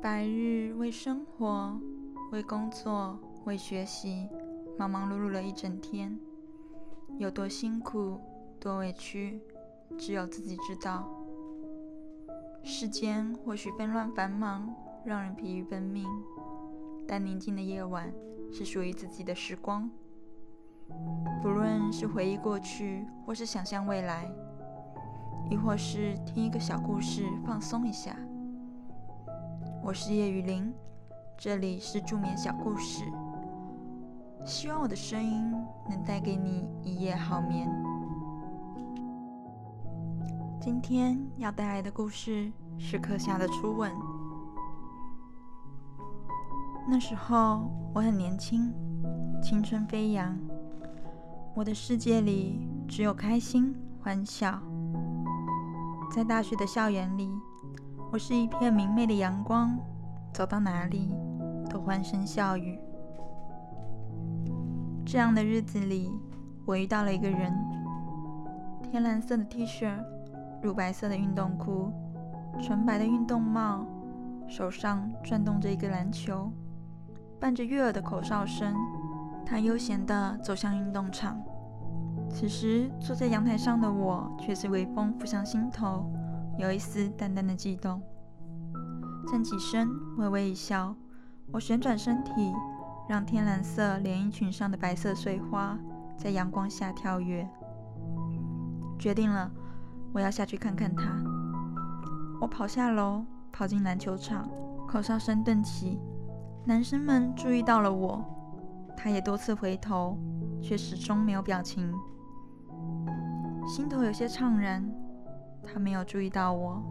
白日为生活、为工作、为学习，忙忙碌碌了一整天，有多辛苦、多委屈，只有自己知道。世间或许纷乱繁忙，让人疲于奔命，但宁静的夜晚是属于自己的时光。不论是回忆过去，或是想象未来，亦或是听一个小故事放松一下。我是叶雨林，这里是助眠小故事。希望我的声音能带给你一夜好眠。今天要带来的故事是课下的初吻。那时候我很年轻，青春飞扬。我的世界里只有开心欢笑，在大学的校园里，我是一片明媚的阳光，走到哪里都欢声笑语。这样的日子里，我遇到了一个人，天蓝色的 T 恤，乳白色的运动裤，纯白的运动帽，手上转动着一个篮球，伴着悦耳的口哨声。他悠闲地走向运动场，此时坐在阳台上的我却是微风拂向心头，有一丝淡淡的悸动。站起身，微微一笑，我旋转身体，让天蓝色连衣裙上的白色碎花在阳光下跳跃。决定了，我要下去看看他。我跑下楼，跑进篮球场，口哨声顿起，男生们注意到了我。他也多次回头，却始终没有表情，心头有些怅然。他没有注意到我，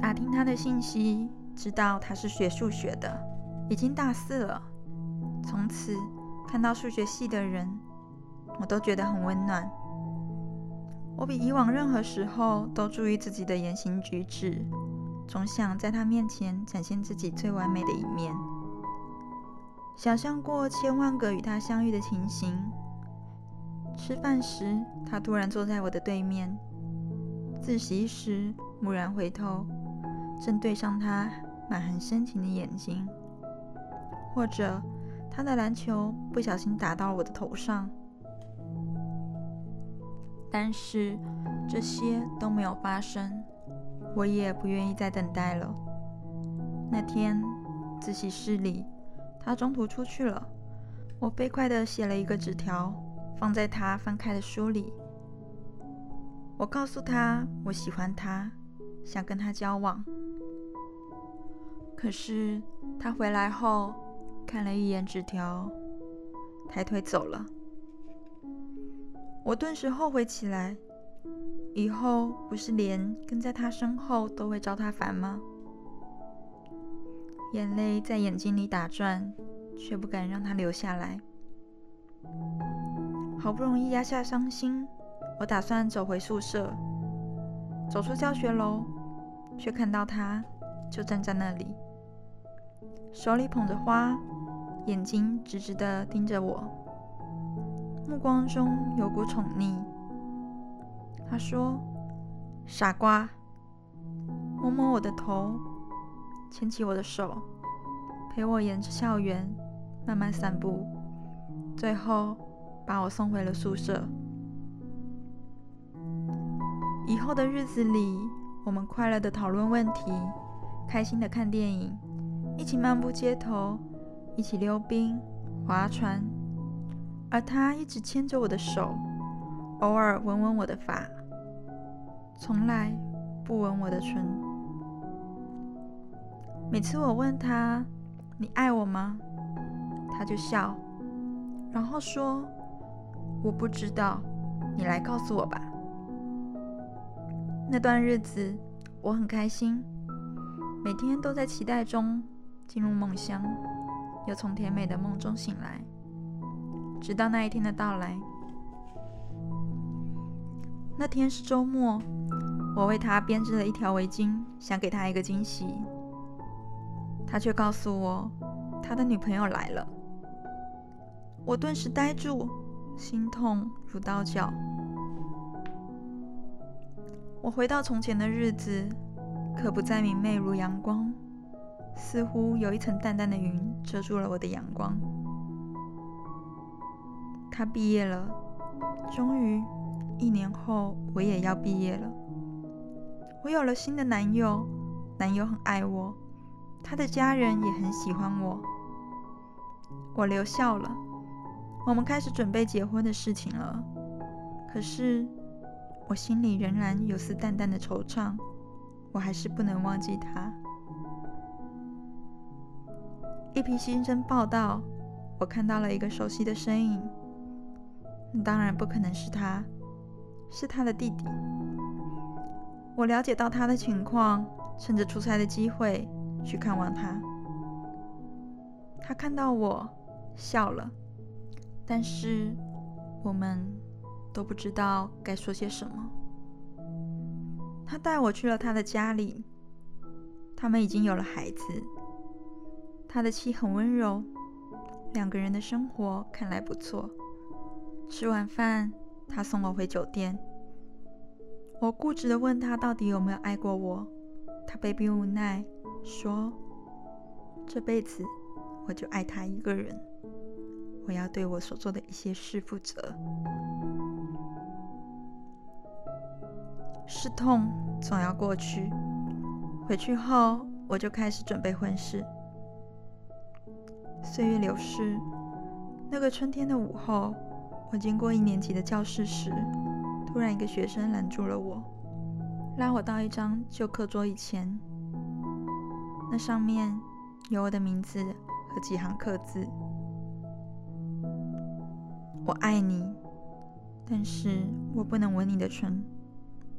打听他的信息，知道他是学数学的，已经大四了。从此看到数学系的人，我都觉得很温暖。我比以往任何时候都注意自己的言行举止，总想在他面前展现自己最完美的一面。想象过千万个与他相遇的情形。吃饭时，他突然坐在我的对面；自习时，蓦然回头，正对上他满含深情的眼睛；或者他的篮球不小心打到我的头上。但是这些都没有发生，我也不愿意再等待了。那天，自习室里。他中途出去了，我飞快地写了一个纸条，放在他翻开的书里。我告诉他我喜欢他，想跟他交往。可是他回来后看了一眼纸条，抬腿走了。我顿时后悔起来，以后不是连跟在他身后都会招他烦吗？眼泪在眼睛里打转，却不敢让他流下来。好不容易压下伤心，我打算走回宿舍。走出教学楼，却看到他就站在那里，手里捧着花，眼睛直直的盯着我，目光中有股宠溺。他说：“傻瓜。”摸摸我的头。牵起我的手，陪我沿着校园慢慢散步，最后把我送回了宿舍。以后的日子里，我们快乐的讨论问题，开心的看电影，一起漫步街头，一起溜冰、划船，而他一直牵着我的手，偶尔吻吻我的发，从来不吻我的唇。每次我问他：“你爱我吗？”他就笑，然后说：“我不知道，你来告诉我吧。”那段日子我很开心，每天都在期待中进入梦乡，又从甜美的梦中醒来。直到那一天的到来，那天是周末，我为他编织了一条围巾，想给他一个惊喜。他却告诉我，他的女朋友来了。我顿时呆住，心痛如刀绞。我回到从前的日子，可不再明媚如阳光，似乎有一层淡淡的云遮住了我的阳光。他毕业了，终于，一年后我也要毕业了。我有了新的男友，男友很爱我，他的家人也很喜欢我。我留校了，我们开始准备结婚的事情了。可是，我心里仍然有丝淡淡的惆怅，我还是不能忘记他。一批新生报道，我看到了一个熟悉的身影。当然不可能是他，是他的弟弟。我了解到他的情况，趁着出差的机会去看望他。他看到我笑了，但是我们都不知道该说些什么。他带我去了他的家里，他们已经有了孩子。他的妻很温柔，两个人的生活看来不错。吃完饭，他送我回酒店。我固执的问他到底有没有爱过我，他被逼无奈说：“这辈子我就爱他一个人，我要对我所做的一些事负责。”是痛总要过去。回去后，我就开始准备婚事。岁月流逝，那个春天的午后。我经过一年级的教室时，突然一个学生拦住了我，拉我到一张旧课桌椅前。那上面有我的名字和几行刻字：“我爱你，但是我不能吻你的唇，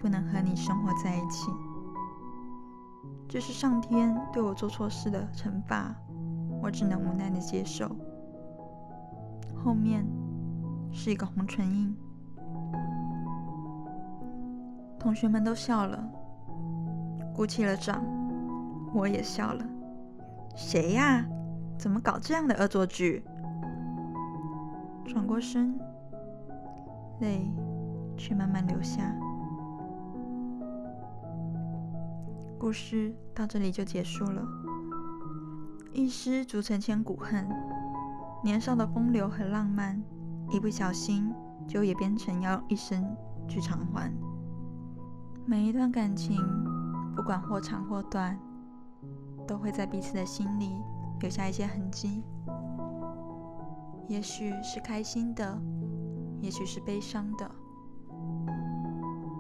不能和你生活在一起。这是上天对我做错事的惩罚，我只能无奈的接受。”后面。是一个红唇印，同学们都笑了，鼓起了掌，我也笑了。谁呀？怎么搞这样的恶作剧？转过身，泪却慢慢流下。故事到这里就结束了。一失足成千古恨，年少的风流和浪漫。一不小心，就也变成要一生去偿还。每一段感情，不管或长或短，都会在彼此的心里留下一些痕迹。也许是开心的，也许是悲伤的，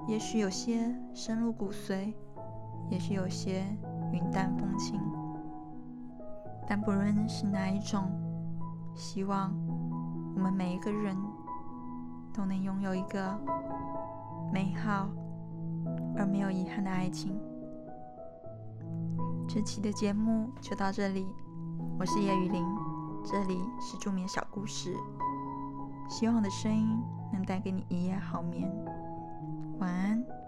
也许有些深入骨髓，也许有些云淡风轻。但不论是哪一种，希望。我们每一个人都能拥有一个美好而没有遗憾的爱情。这期的节目就到这里，我是叶雨林，这里是助眠小故事，希望我的声音能带给你一夜好眠，晚安。